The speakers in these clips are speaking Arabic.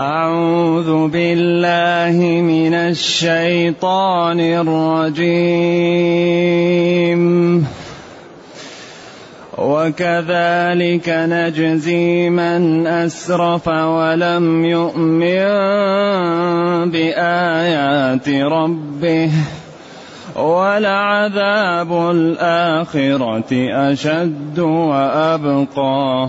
أعوذ بالله من الشيطان الرجيم. وكذلك نجزي من أسرف ولم يؤمن بآيات ربه. ولعذاب الآخرة أشد وأبقى.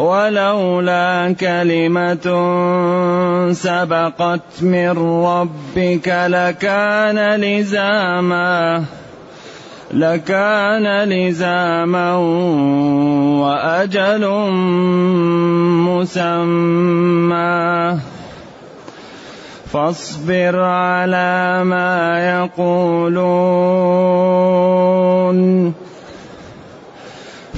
ولولا كلمة سبقت من ربك لكان لزاما لكان لزاما وأجل مسمى. فاصبر على ما يقولون.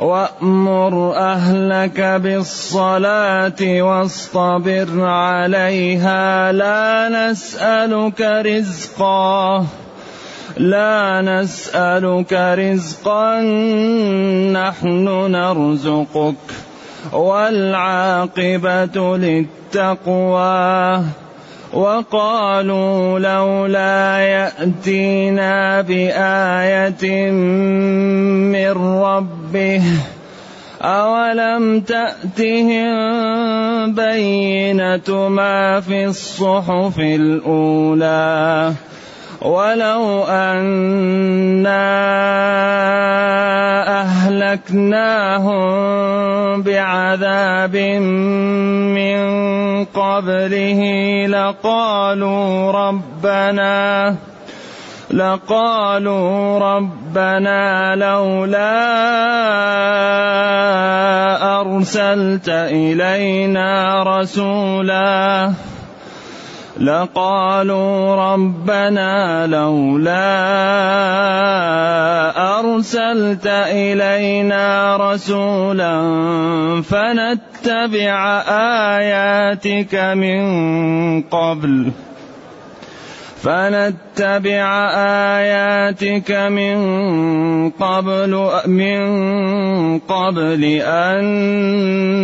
وأمر أهلك بالصلاة واصطبر عليها. لا نسألك رزقا. لا نسألك رزقا. نحن نرزقك. والعاقبة للتقوى. وقالوا لولا يأتينا بآية من ربه أولم تأتهم بينة ما في الصحف الأولى ولو أنا أهلكناهم بعذاب من قبله لقالوا ربنا لقالوا ربنا لولا أرسلت إلينا رسولا. لقالوا ربنا لولا أرسلت إلينا رسولا فنتبع آياتك من قبل فنتبع آياتك من قبل من قبل أن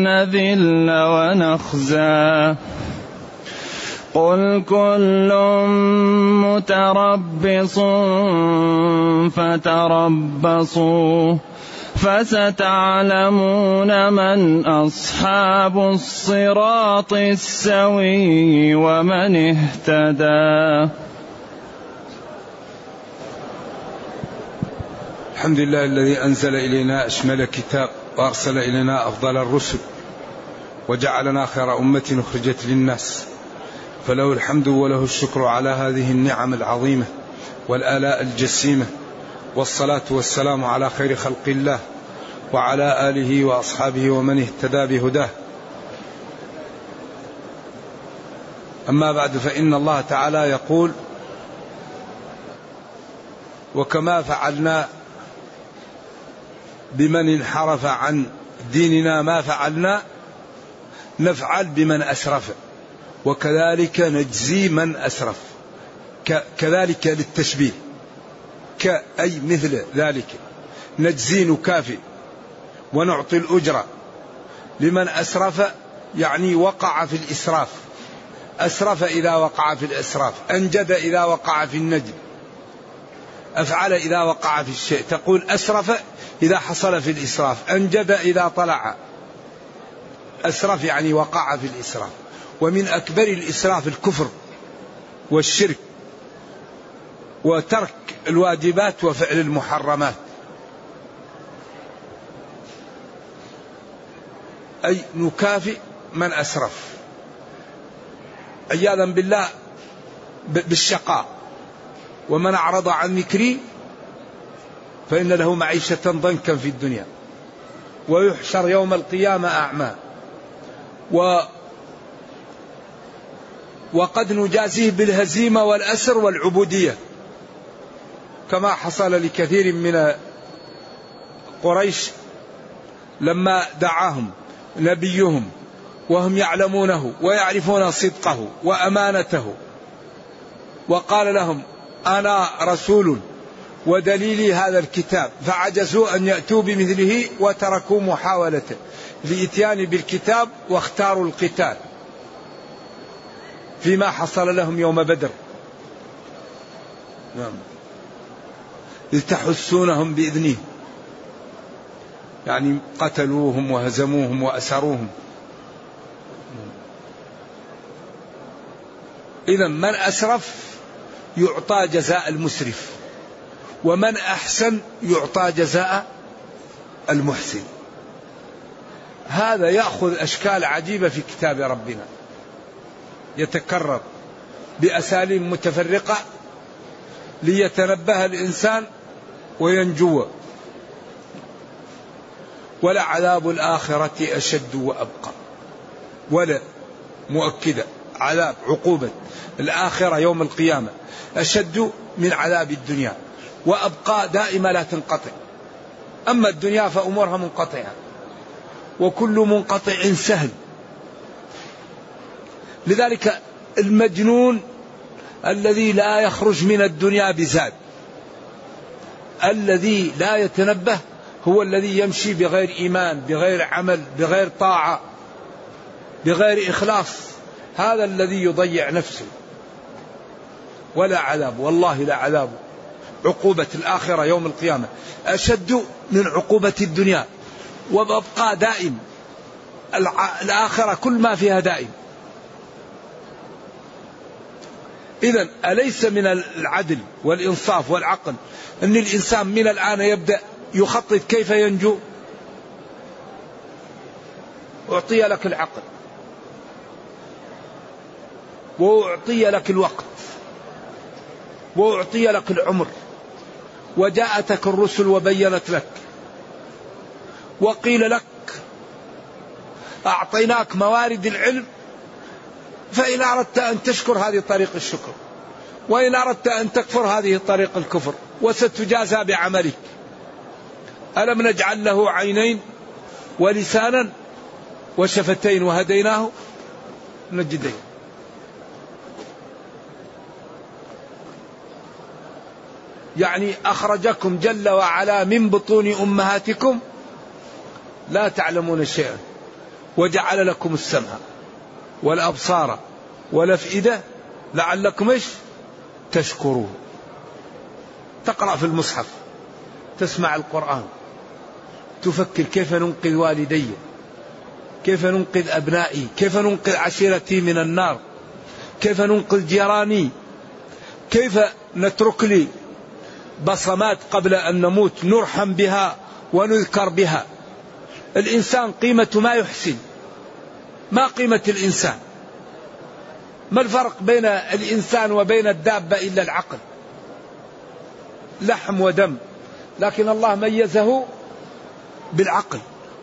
نذل ونخزى قل كل متربص فتربصوا فستعلمون من أصحاب الصراط السوي ومن اهتدى. الحمد لله الذي أنزل إلينا أشمل كتاب وأرسل إلينا أفضل الرسل وجعلنا خير أمة أخرجت للناس. فله الحمد وله الشكر على هذه النعم العظيمة والآلاء الجسيمة والصلاة والسلام على خير خلق الله وعلى آله وأصحابه ومن اهتدى بهداه. أما بعد فإن الله تعالى يقول وكما فعلنا بمن انحرف عن ديننا ما فعلنا؟ نفعل بمن أسرف. وكذلك نجزي من أسرف. كذلك للتشبيه. كأي مثل ذلك. نجزي نكافئ. ونعطي الأجرة. لمن أسرف يعني وقع في الإسراف. أسرف إذا وقع في الإسراف. أنجد إذا وقع في النجد. أفعل إذا وقع في الشيء. تقول أسرف إذا حصل في الإسراف. أنجد إذا طلع. أسرف يعني وقع في الإسراف. ومن أكبر الإسراف الكفر والشرك وترك الواجبات وفعل المحرمات. أي نكافئ من أسرف. عياذا بالله بالشقاء. ومن أعرض عن ذكري فإن له معيشة ضنكا في الدنيا. ويحشر يوم القيامة أعمى. و وقد نجازيه بالهزيمة والأسر والعبودية. كما حصل لكثير من قريش لما دعاهم نبيهم وهم يعلمونه ويعرفون صدقه وأمانته. وقال لهم أنا رسول ودليلي هذا الكتاب فعجزوا أن يأتوا بمثله وتركوا محاولته لاتيان بالكتاب واختاروا القتال. فيما حصل لهم يوم بدر. نعم. لتحسونهم بإذنه. يعني قتلوهم وهزموهم وأسروهم. اذا من أسرف يعطى جزاء المسرف. ومن أحسن يعطى جزاء المحسن. هذا يأخذ أشكال عجيبة في كتاب ربنا. يتكرر بأساليب متفرقة ليتنبه الإنسان وينجو. ولعذاب الآخرة أشد وأبقى. ولا مؤكدة. عذاب عقوبة. الآخرة يوم القيامة أشد من عذاب الدنيا. وأبقى دائما لا تنقطع. أما الدنيا فأمورها منقطعة. وكل منقطع سهل. لذلك المجنون الذي لا يخرج من الدنيا بزاد. الذي لا يتنبه هو الذي يمشي بغير إيمان بغير عمل بغير طاعة بغير إخلاص. هذا الذي يضيع نفسه. ولا عذاب والله لا عذاب. عقوبة الآخرة يوم القيامة. أشد من عقوبة الدنيا. وبقى دائم. الآخرة كل ما فيها دائم. إذا أليس من العدل والإنصاف والعقل أن الإنسان من الآن يبدأ يخطط كيف ينجو؟ أعطي لك العقل. وأعطي لك الوقت. وأعطي لك العمر. وجاءتك الرسل وبينت لك. وقيل لك أعطيناك موارد العلم فإن أردت أن تشكر هذه طريق الشكر وإن أردت أن تكفر هذه طريق الكفر وستجازى بعملك. ألم نجعل له عينين ولسانا وشفتين وهديناه؟ نجدين. يعني أخرجكم جل وعلا من بطون أمهاتكم لا تعلمون شيئا وجعل لكم السمع. والأبصار والأفئدة لعلكم إيش؟ تشكرون. تقرأ في المصحف تسمع القرآن تفكر كيف ننقذ والدي كيف ننقذ أبنائي كيف ننقذ عشيرتي من النار كيف ننقذ جيراني كيف نترك لي بصمات قبل أن نموت نرحم بها ونذكر بها. الإنسان قيمة ما يحسن. ما قيمة الإنسان؟ ما الفرق بين الإنسان وبين الدابة إلا العقل؟ لحم ودم. لكن الله ميزه بالعقل.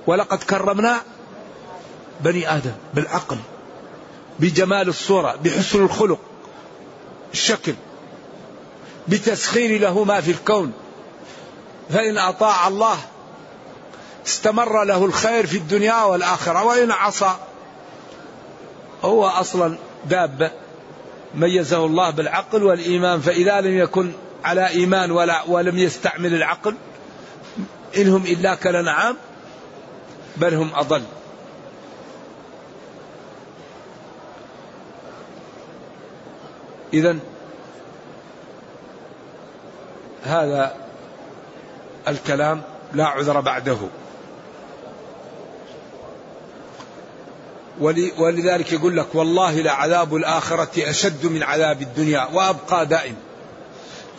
ولقد كرمنا بني آدم بالعقل بجمال الصورة بحسن الخلق الشكل بتسخير له ما في الكون. فإن أطاع الله استمر له الخير في الدنيا والآخرة وإن عصى هو أصلا دابة ميزه الله بالعقل والإيمان فإذا لم يكن على إيمان ولا ولم يستعمل العقل إنهم إلا كالأنعام بل هم أضل. إذا هذا الكلام لا عذر بعده. ولذلك يقول لك والله لعذاب الآخرة أشد من عذاب الدنيا وأبقى دائم.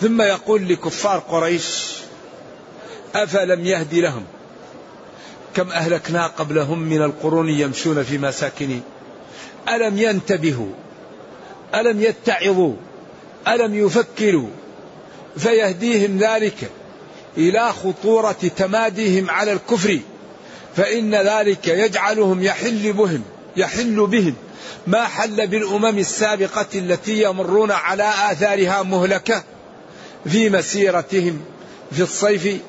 ثم يقول لكفار قريش أفلم يهدي لهم؟ كم أهلكنا قبلهم من القرون يمشون في مساكنهم ألم ينتبهوا؟ ألم يتعظوا؟ ألم يفكروا؟ فيهديهم ذلك إلى خطورة تماديهم على الكفر فإن ذلك يجعلهم يحل بهم. يحل بهم. ما حل بالأمم السابقة التي يمرون على آثارها مهلكة في مسيرتهم في الصيف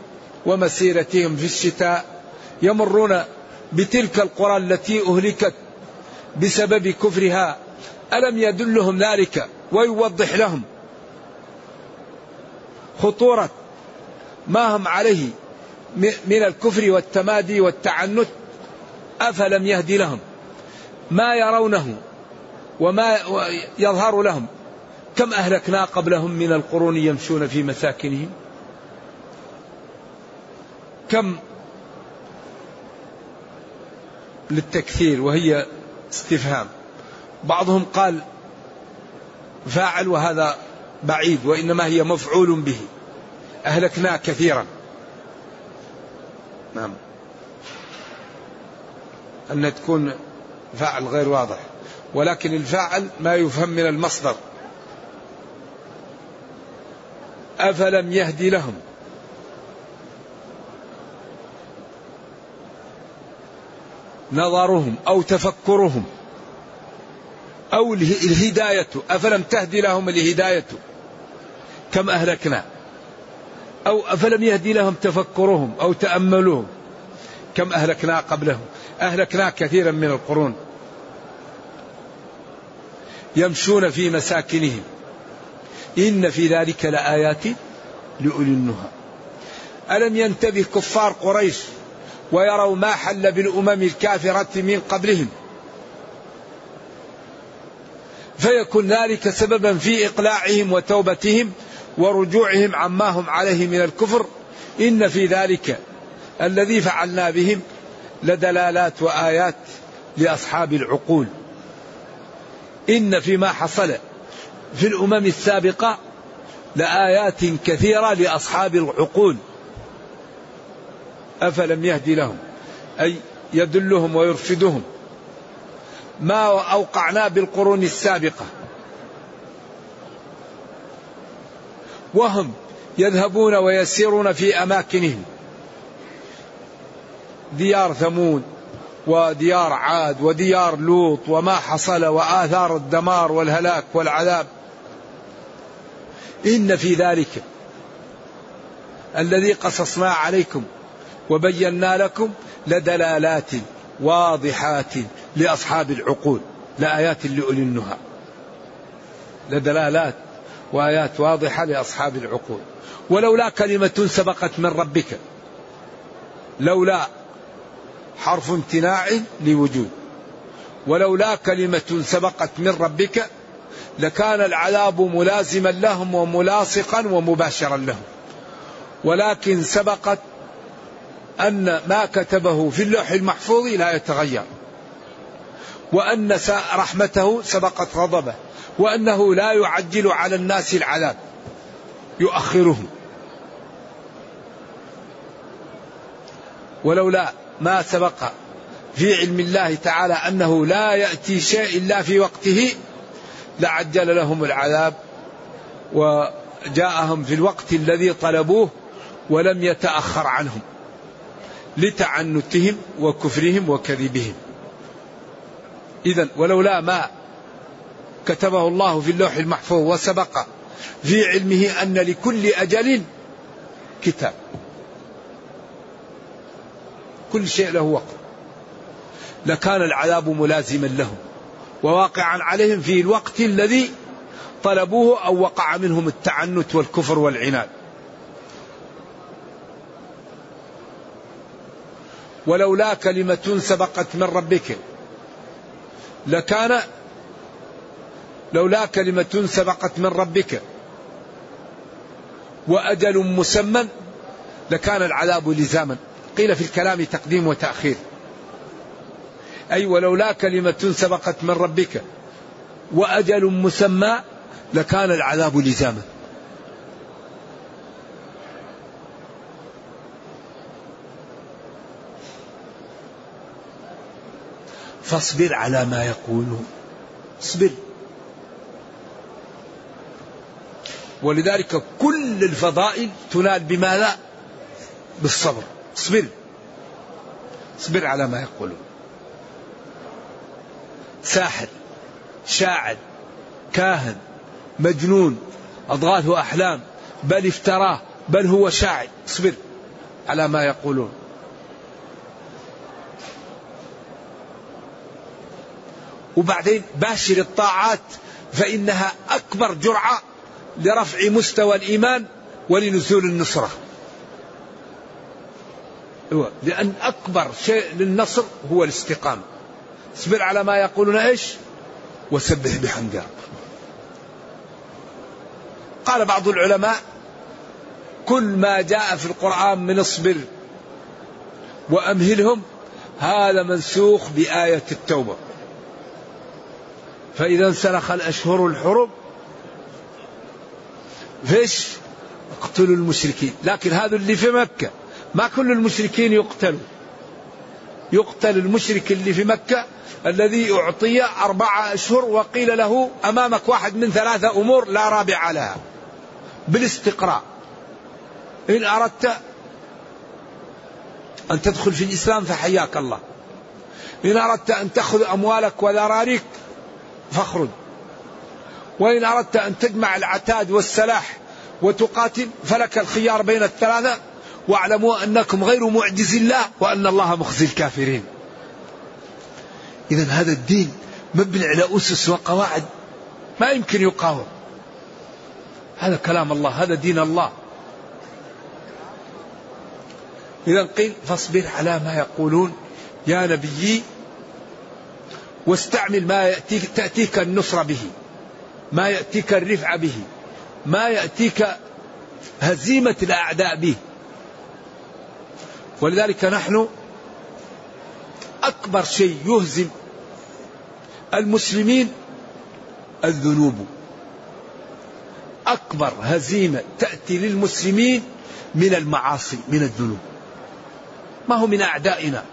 ومسيرتهم في الشتاء. يمرون بتلك القرى التي أهلكت بسبب كفرها. ألم يدلهم ذلك ويوضح لهم خطورة ما هم عليه من الكفر والتمادي والتعنت؟ أفلم يهدي لهم؟ ما يرونه وما يظهر لهم. كم أهلكنا قبلهم من القرون يمشون في مساكنهم؟ كم للتكثير وهي استفهام. بعضهم قال فاعل وهذا بعيد وإنما هي مفعول به. أهلكنا كثيرا. نعم. أن تكون فاعل غير واضح. ولكن الفاعل ما يفهم من المصدر. أفلم يهدي لهم؟ نظرهم أو تفكرهم؟ أو الهداية. أفلم تهدي لهم الهداية؟ كم أهلكنا؟ أو أفلم يهدي لهم تفكرهم أو تأملهم كم أهلكنا قبلهم؟ أهلكنا كثيرا من القرون. يمشون في مساكنهم. إن في ذلك لآيات لأولي النهى. ألم ينتبه كفار قريش ويروا ما حل بالأمم الكافرة من قبلهم؟ فيكون ذلك سببا في إقلاعهم وتوبتهم ورجوعهم عما هم عليه من الكفر. إن في ذلك الذي فعلنا بهم لدلالات وآيات لأصحاب العقول. إن فيما حصل في الأمم السابقة لآيات كثيرة لأصحاب العقول. أفلم يهدي لهم؟ أي يدلهم ويرشدهم. ما أوقعنا بالقرون السابقة. وهم يذهبون ويسيرون في أماكنهم. ديار ثمود وديار عاد وديار لوط وما حصل وآثار الدمار والهلاك والعذاب. إن في ذلك الذي قصصنا عليكم وبينا لكم لدلالات واضحات لأصحاب العقول لآيات لأولي النهى. لدلالات وآيات واضحة لأصحاب العقول. ولولا كلمة سبقت من ربك لولا حرف امتناع لوجود. ولولا كلمة سبقت من ربك لكان العذاب ملازما لهم وملاصقا ومباشرا لهم. ولكن سبقت أن ما كتبه في اللوح المحفوظ لا يتغير. وأن رحمته سبقت غضبه. وأنه لا يعجل على الناس العذاب. يؤخرهم ولولا ما سبق في علم الله تعالى أنه لا يأتي شيء إلا في وقته لعجل لهم العذاب وجاءهم في الوقت الذي طلبوه ولم يتأخر عنهم لتعنتهم وكفرهم وكذبهم. إذا ولولا ما كتبه الله في اللوح المحفوظ وسبق في علمه أن لكل أجل كتاب. كل شيء له وقت. لكان العذاب ملازما لهم وواقعا عليهم في الوقت الذي طلبوه أو وقع منهم التعنت والكفر والعناد. ولولا كلمة سبقت من ربك لكان لولا كلمة سبقت من ربك وأجل مسمى لكان العذاب لزاما. قيل في الكلام تقديم وتأخير. أي ولولا كلمة سبقت من ربك وأجل مسمى لكان العذاب لزاما. فاصبر على ما يقولون. اصبر. ولذلك كل الفضائل تنال بماذا؟ بالصبر. اصبر. اصبر على ما يقولون. ساحر شاعر كاهن مجنون أضغاث أحلام بل افتراه بل هو شاعر. اصبر على ما يقولون. وبعدين باشر الطاعات فإنها أكبر جرعة لرفع مستوى الإيمان ولنزول النصرة. لأن أكبر شيء للنصر هو الاستقامة. اصبر على ما يقولون إيش؟ وسبح بحمد ربك قال بعض العلماء كل ما جاء في القرآن من اصبر وأمهلهم هذا منسوخ بآية التوبة. فإذا انسلخ الأشهر الحرم فيش؟ اقتلوا المشركين. لكن هذا اللي في مكة. ما كل المشركين يقتلوا. يقتل المشرك اللي في مكة الذي أعطي أربعة أشهر وقيل له أمامك واحد من ثلاثة أمور لا رابع لها. بالاستقراء. إن أردت أن تدخل في الإسلام فحياك الله. إن أردت أن تأخذ أموالك وذراريك فاخرج. وإن أردت أن تجمع العتاد والسلاح وتقاتل فلك الخيار بين الثلاثة واعلموا أنكم غير معجز الله وأن الله مخزي الكافرين. إذا هذا الدين مبني على أسس وقواعد ما يمكن يقاوم. هذا كلام الله هذا دين الله. إذا قيل فاصبر على ما يقولون. يا نبيي واستعمل ما يأتيك تأتيك النصرة به ما يأتيك الرفع به ما يأتيك هزيمة الأعداء به. ولذلك نحن أكبر شيء يهزم المسلمين الذنوب. أكبر هزيمة تأتي للمسلمين من المعاصي من الذنوب. ما هو من أعدائنا.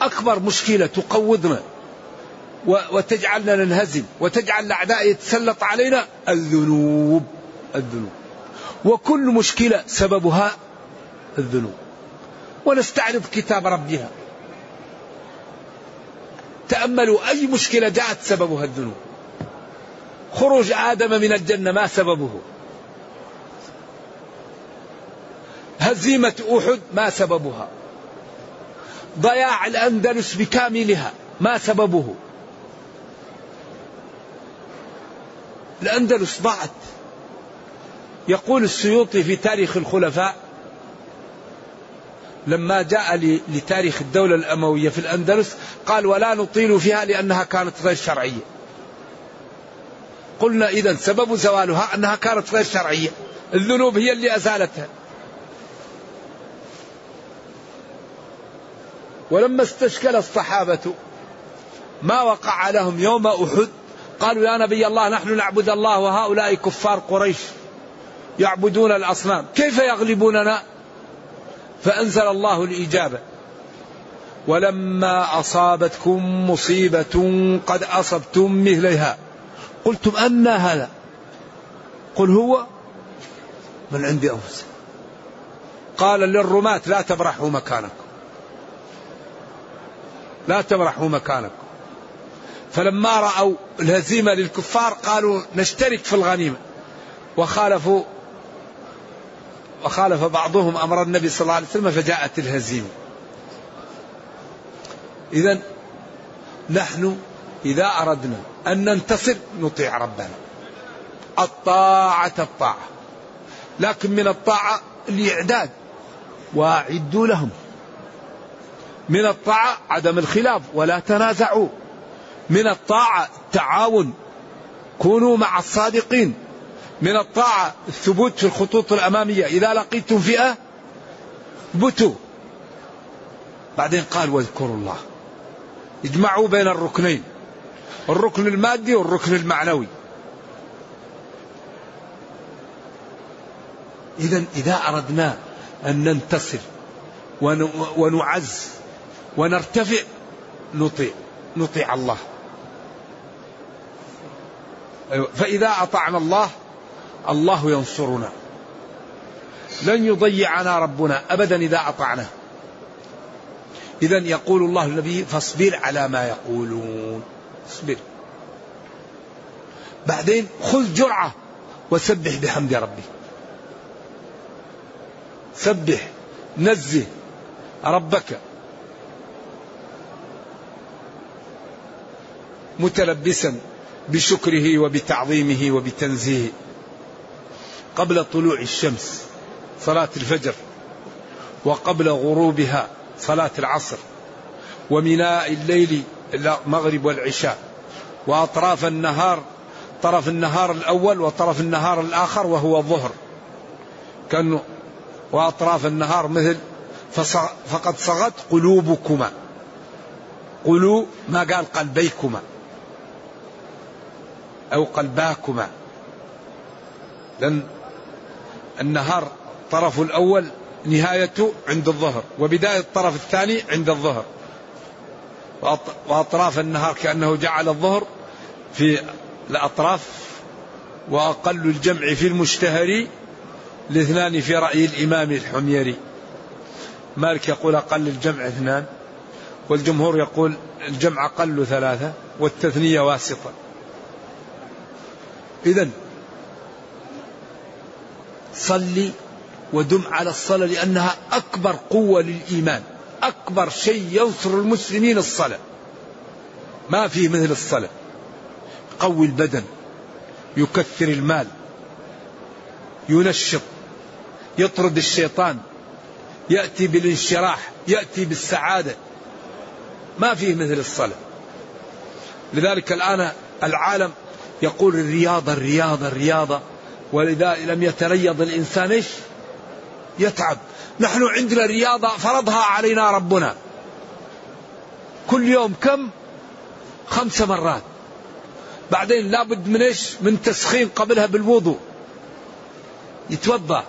أكبر مشكلة تقوضنا وتجعلنا ننهزم وتجعل الأعداء يتسلط علينا الذنوب الذنوب. وكل مشكلة سببها الذنوب. ونستعرض كتاب ربنا تأملوا أي مشكلة جاءت سببها الذنوب. خروج آدم من الجنة ما سببه. هزيمة أحد ما سببها. ضياع الأندلس بكاملها ما سببه. الأندلس ضاعت. يقول السيوطي في تاريخ الخلفاء لما جاء لتاريخ الدولة الأموية في الأندلس قال ولا نطيل فيها لأنها كانت غير شرعية. قلنا إذا سبب زوالها أنها كانت غير شرعية. الذنوب هي اللي أزالتها. ولما استشكل الصحابة ما وقع لهم يوم أحد قالوا يا نبي الله نحن نعبد الله وهؤلاء كفار قريش يعبدون الأصنام. كيف يغلبوننا؟ فأنزل الله الإجابة. ولما أصابتكم مصيبة قد أصبتم مثلها قلتم أن هذا. قل هو من عند أنفسكم قال للرماة لا تبرحوا مكانكم. لا تبرحوا مكانكم. فلما رأوا الهزيمة للكفار قالوا نشترك في الغنيمة. وخالفوا وخالف بعضهم أمر النبي صلى الله عليه وسلم فجاءت الهزيمة. إذا نحن إذا أردنا أن ننتصر نطيع ربنا. الطاعة الطاعة. لكن من الطاعة الإعداد. وأعدوا لهم. من الطاعة عدم الخلاف ولا تنازعوا. من الطاعة التعاون. كونوا مع الصادقين. من الطاعة الثبوت في الخطوط الأمامية. إذا لقيتم فئة بتوا. بعدين قال واذكروا الله. اجمعوا بين الركنين. الركن المادي والركن المعنوي. إذا إذا أردنا أن ننتصر ونعز ونرتفع نطيع. نطيع الله. أيوة، فإذا أطعنا الله الله ينصرنا. لن يضيعنا ربنا أبدا إذا أطعناه. إذا يقول الله النبي فاصبر على ما يقولون. اصبر. بعدين خذ جرعة وسبح بحمد ربك. سبح نزه ربك. متلبسا بشكره وبتعظيمه وبتنزيهه. قبل طلوع الشمس صلاة الفجر وقبل غروبها صلاة العصر ومناء الليل المغرب والعشاء وأطراف النهار طرف النهار الأول وطرف النهار الآخر وهو الظهر. كأنه وأطراف النهار مثل فقد صغت قلوبكما. قلوب ما قال قلبيكما. أو قلباكما. لأن النهار الطرف الأول نهايته عند الظهر وبداية الطرف الثاني عند الظهر. وأطراف النهار كأنه جعل الظهر في الأطراف وأقل الجمع في المشتهر الاثنان في رأي الإمام الحميري. مالك يقول أقل الجمع اثنان والجمهور يقول الجمع أقل ثلاثة والتثنية واسطة. إذا صلي ودم على الصلاة لأنها أكبر قوة للإيمان. أكبر شيء ينصر المسلمين الصلاة. ما في مثل الصلاة. يقوي البدن يكثر المال ينشط يطرد الشيطان يأتي بالانشراح يأتي بالسعادة. ما فيه مثل الصلاة. لذلك الآن العالم يقول الرياضة الرياضة الرياضة. ولذا لم يتريض الإنسان إيش؟ يتعب. نحن عندنا رياضة فرضها علينا ربنا. كل يوم كم؟ خمس مرات. بعدين لابد من إيش؟ من تسخين قبلها بالوضوء. يتوضأ.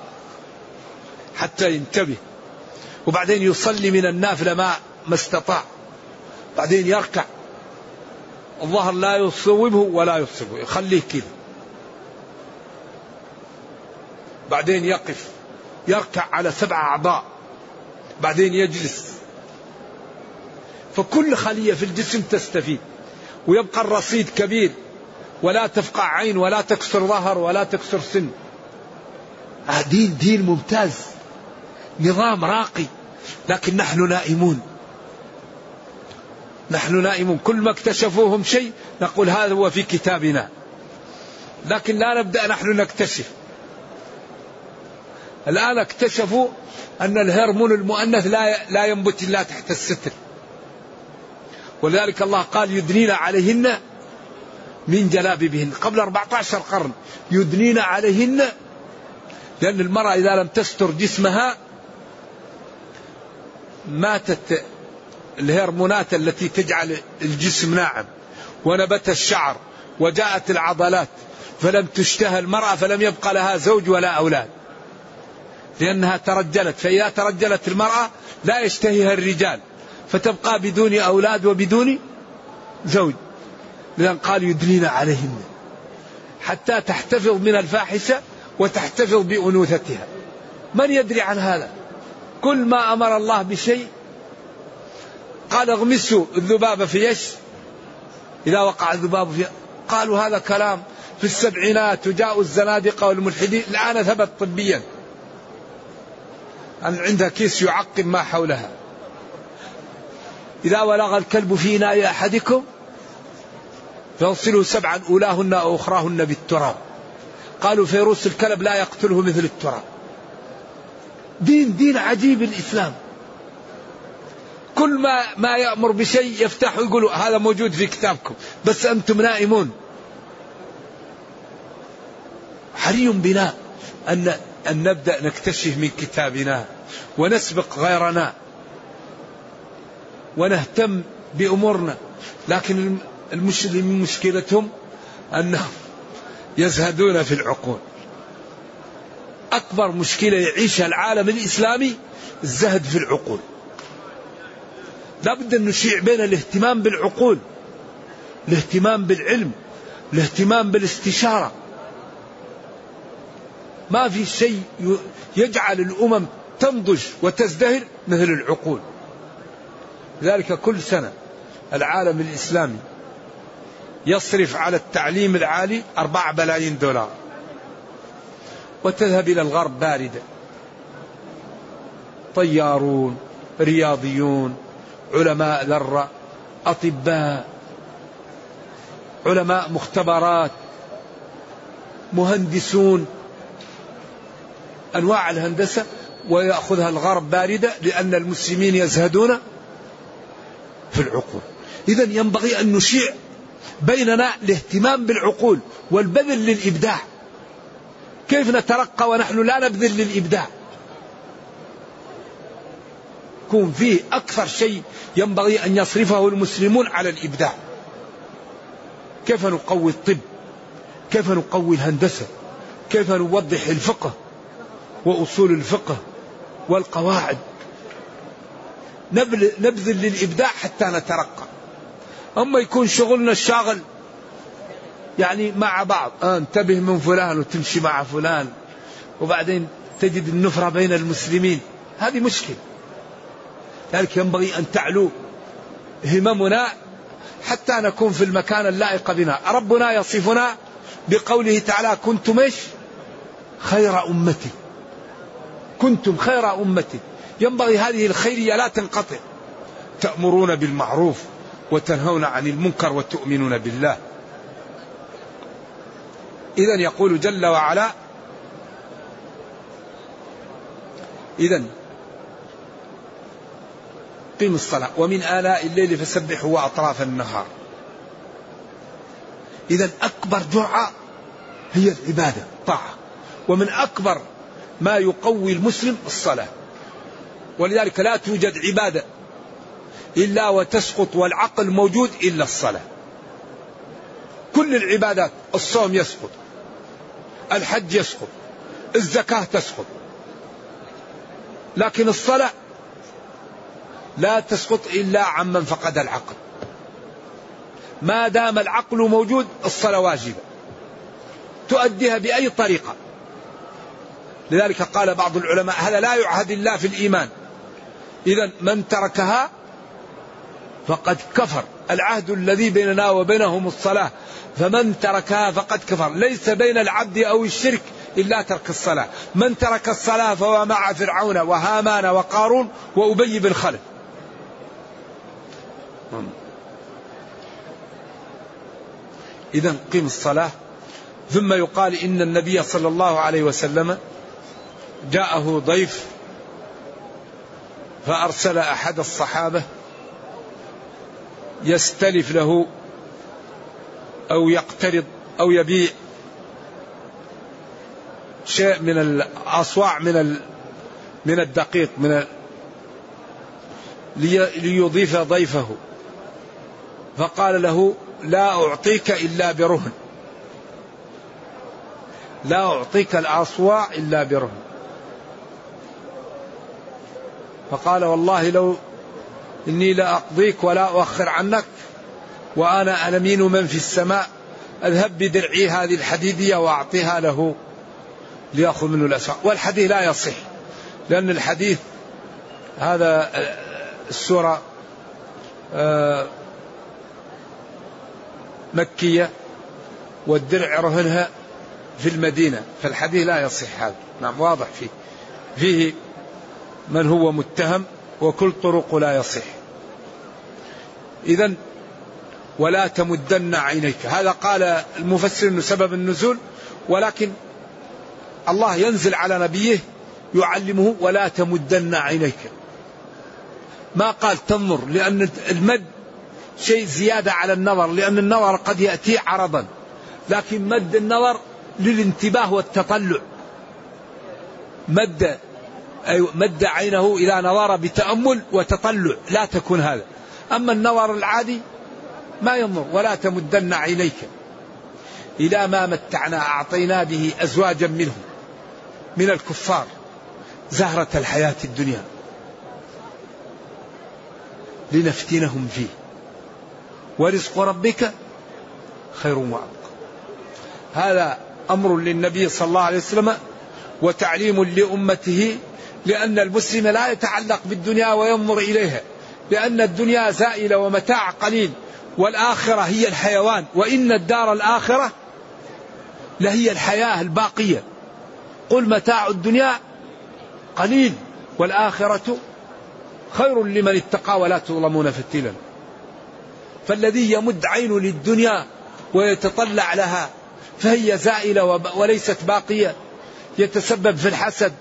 حتى ينتبه. وبعدين يصلي من النافلة ما ما استطاع. بعدين يركع. الظهر لا يصوبه ولا يصوبه. يخليه كذا. بعدين يقف يركع على سبع أعضاء بعدين يجلس. فكل خلية في الجسم تستفيد ويبقى الرصيد كبير ولا تفقع عين ولا تكسر ظهر ولا تكسر سن. آه دين دين ممتاز نظام راقي لكن نحن نائمون. نحن نائمون. كل ما اكتشفوهم شيء نقول هذا هو في كتابنا. لكن لا نبدأ نحن نكتشف. الآن اكتشفوا أن الهرمون المؤنث لا لا ينبت إلا تحت الستر. ولذلك الله قال يدنين عليهن من جلابيبهن. قبل 14 قرن يدنين عليهن لأن المرأة إذا لم تستر جسمها ماتت الهرمونات التي تجعل الجسم ناعم. ونبت الشعر وجاءت العضلات فلم تشتهى المرأة فلم يبقى لها زوج ولا أولاد. لأنها ترجلت فإذا ترجلت المرأة لا يشتهيها الرجال فتبقى بدون أولاد وبدون زوج. لأن قال يدنين عليهن حتى تحتفظ من الفاحشة وتحتفظ بأنوثتها. من يدري عن هذا؟ كل ما أمر الله بشيء قال اغمسوا الذبابة في إيش إذا وقع الذباب في قالوا هذا كلام في السبعينات وجاءوا الزنادقة والملحدين الآن ثبت طبيا. أن عندها كيس يعقم ما حولها. إذا ولغ الكلب في إناء أحدكم فيغسله سبعا أولاهن أو أخراهن بالتراب. قالوا فيروس الكلب لا يقتله مثل التراب. دين دين عجيب الإسلام. كل ما ما يأمر بشيء يفتح ويقول هذا موجود في كتابكم بس أنتم نائمون. حري بنا أن أن نبدأ نكتشف من كتابنا. ونسبق غيرنا. ونهتم بأمورنا. لكن المسلمين مشكلتهم أنهم يزهدون في العقول. أكبر مشكلة يعيشها العالم الإسلامي الزهد في العقول. لا بد أن نشيع بين الاهتمام بالعقول الاهتمام بالعلم الاهتمام بالاستشارة. ما في شيء يجعل الأمم تنضج وتزدهر مثل العقول. لذلك كل سنة العالم الإسلامي يصرف على التعليم العالي أربعة بلايين دولار. وتذهب إلى الغرب باردة. طيارون رياضيون علماء ذرة أطباء علماء مختبرات مهندسون. أنواع الهندسة ويأخذها الغرب باردة لأن المسلمين يزهدون في العقول. إذا ينبغي أن نشيع بيننا الاهتمام بالعقول والبذل للإبداع. كيف نترقى ونحن لا نبذل للإبداع؟ يكون فيه أكثر شيء ينبغي أن يصرفه المسلمون على الإبداع. كيف نقوي الطب؟ كيف نقوي الهندسة؟ كيف نوضح الفقه وأصول الفقه؟ والقواعد. نبذل للإبداع حتى نترقى. أما يكون شغلنا الشاغل يعني مع بعض. آه انتبه من فلان وتمشي مع فلان وبعدين تجد النفرة بين المسلمين. هذه مشكلة. لذلك ينبغي أن تعلو هممنا حتى نكون في المكان اللائق بنا. ربنا يصفنا بقوله تعالى كنتم إيش؟ خير أمتي. كنتم خير أمتي ينبغي هذه الخيرية لا تنقطع. تأمرون بالمعروف وتنهون عن المنكر وتؤمنون بالله. إذا يقول جل وعلا إذا قم الصلاة. ومن آلاء الليل فسبحوا وأطراف النهار. إذا أكبر دعاء هي العبادة طاعة. ومن أكبر ما يقوي المسلم الصلاة. ولذلك لا توجد عبادة إلا وتسقط والعقل موجود إلا الصلاة. كل العبادات الصوم يسقط الحج يسقط الزكاة تسقط. لكن الصلاة لا تسقط إلا عمن فقد العقل. ما دام العقل موجود الصلاة واجبة. تؤديها بأي طريقة؟ لذلك قال بعض العلماء هذا لا يعهد الله في الإيمان. إذا من تركها فقد كفر. العهد الذي بيننا وبينهم الصلاة. فمن تركها فقد كفر. ليس بين العبد أو الشرك إلا ترك الصلاة. من ترك الصلاة فهو مع فرعون وهامان وقارون وأبي بن خلف إذا قم الصلاة. ثم يقال إن النبي صلى الله عليه وسلم جاءه ضيف فأرسل أحد الصحابة يستلف له أو يقترض أو يبيع شيء من الأصواع من من الدقيق من ليضيف ضيفه. فقال له لا أعطيك إلا برهن. لا أعطيك الأصواع إلا برهن. فقال والله لو إني لأقضيك ولا أؤخر عنك وأنا ألمين من في السماء أذهب بدرعي هذه الحديدية وأعطيها له ليأخذ منه الأسواق. والحديث لا يصح لأن الحديث هذا السورة آه، مكية والدرع رهنها في المدينة فالحديث لا يصح هذا. نعم واضح فيه. فيه من هو متهم وكل طرق لا يصح. إذا ولا تمدن عينيك. هذا قال المفسر أنه سبب النزول ولكن الله ينزل على نبيه يعلمه ولا تمدن عينيك. ما قال تنظر لأن المد شيء زيادة على النظر لأن النظر قد يأتي عرضا. لكن مد النظر للانتباه والتطلع. مد أي مد عينه إلى نظر بتأمل وتطلع. لا تكون هذا. أما النظر العادي ما ينظر. ولا تمدن عينيك إلى ما متعنا أعطينا به أزواجا منهم من الكفار زهرة الحياة الدنيا. لنفتنهم فيه. ورزق ربك خير وأبقى. هذا أمر للنبي صلى الله عليه وسلم وتعليم لأمته لأن المسلم لا يتعلق بالدنيا وينظر إليها لأن الدنيا زائلة ومتاع قليل والآخرة هي الحيوان وإن الدار الآخرة لهي الحياة الباقية. قل متاع الدنيا قليل والآخرة خير لمن اتقى ولا تظلمون فتيلا. فالذي يمد عينه للدنيا ويتطلع لها فهي زائلة وليست باقية. يتسبب في الحسد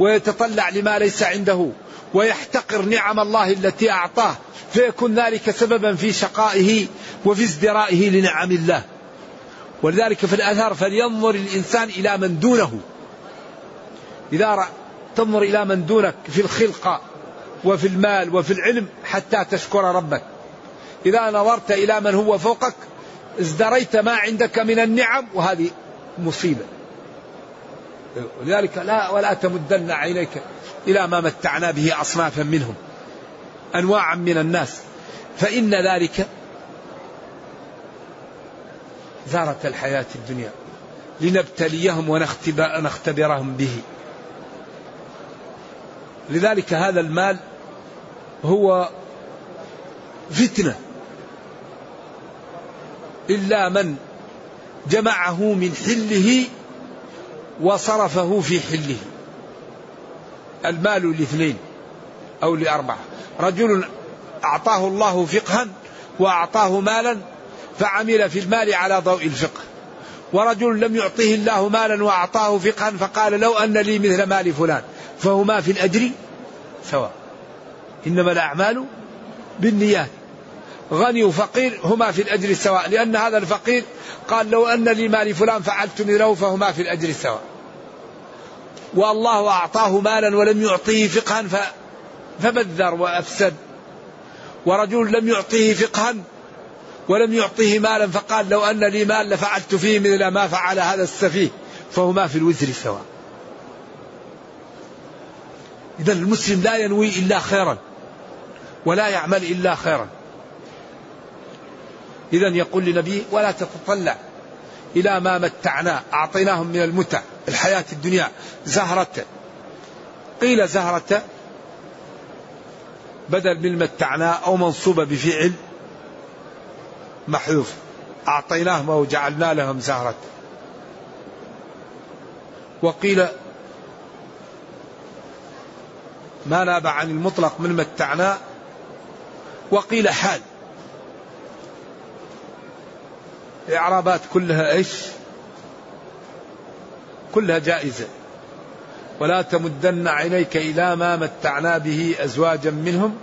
ويتطلع لما ليس عنده ويحتقر نعم الله التي أعطاه فيكون ذلك سببا في شقائه وفي ازدرائه لنعم الله. ولذلك في الأثار فلينظر الإنسان إلى من دونه. إذا تنظر إلى من دونك في الخلقة وفي المال وفي العلم حتى تشكر ربك. إذا نظرت إلى من هو فوقك ازدريت ما عندك من النعم وهذه مصيبة. ولذلك لا ولا تمدن عينيك إلى ما متعنا به أصنافا منهم أنواعا من الناس. فإن ذلك زارة الحياة الدنيا لنبتليهم ونختبرهم به. لذلك هذا المال هو فتنة. إلا من جمعه من حله وصرفه في حله. المال لاثنين أو لأربعة. رجل أعطاه الله فقها وأعطاه مالا فعمل في المال على ضوء الفقه. ورجل لم يعطه الله مالا وأعطاه فقها فقال لو أن لي مثل مال فلان فهما في الأجر سواء. إنما الأعمال بالنيات. غني وفقير هما في الأجر سواء لأن هذا الفقير قال لو أن لي مال فلان فعلت مثله فهما في الأجر سواء والله أعطاه مالا ولم يعطيه فقها فبذر وأفسد. ورجل لم يعطيه فقها ولم يعطيه مالا فقال لو أن لي مال لفعلت فيه مثل ما فعل هذا السفيه فهما في الوزر سواء إذا المسلم لا ينوي إلا خيرا ولا يعمل إلا خيرا. إذا يقول لنبيه ولا تتطلع إلى ما متعنا أعطيناهم من المتع الحياة الدنيا زهرة. قيل زهرة بدل من متعنا أو منصوبة بفعل محذوف. أعطيناهم وجعلنا لهم زهرة. وقيل ما ناب عن المطلق من متعنا وقيل حال. الإعرابات كلها إيش؟ كلها جائزة. ولا تمدن عينيك إلى ما متعنا به أزواجا منهم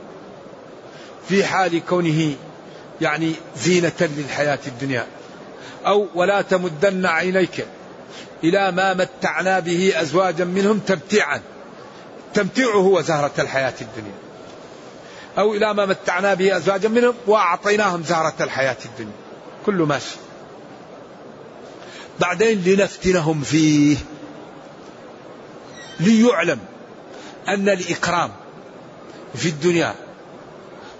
في حال كونه يعني زينة للحياة الدنيا. أو ولا تمدن عينيك إلى ما متعنا به أزواجا منهم تمتيعا التمتيع هو زهرة الحياة الدنيا. أو إلى ما متعنا به أزواجا منهم وأعطيناهم زهرة الحياة الدنيا. كله ماشي. بعدين لنفتنهم فيه. ليعلم أن الإكرام في الدنيا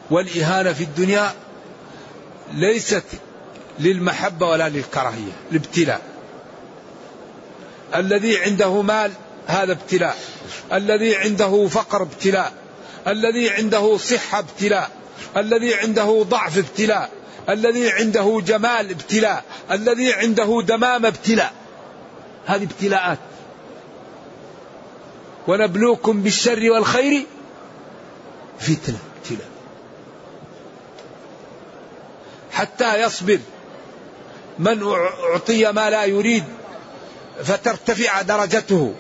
والإهانة في الدنيا ليست للمحبة ولا للكراهية الابتلاء. الذي عنده مال هذا ابتلاء الذي عنده فقر ابتلاء الذي عنده صحة ابتلاء الذي عنده ضعف ابتلاء. الذي عنده جمال ابتلاء الذي عنده دمام ابتلاء. هذه ابتلاءات. ونبلوكم بالشر والخير فتنة ابتلاء. حتى يصبر. من أعطي ما لا يريد فترتفع درجته.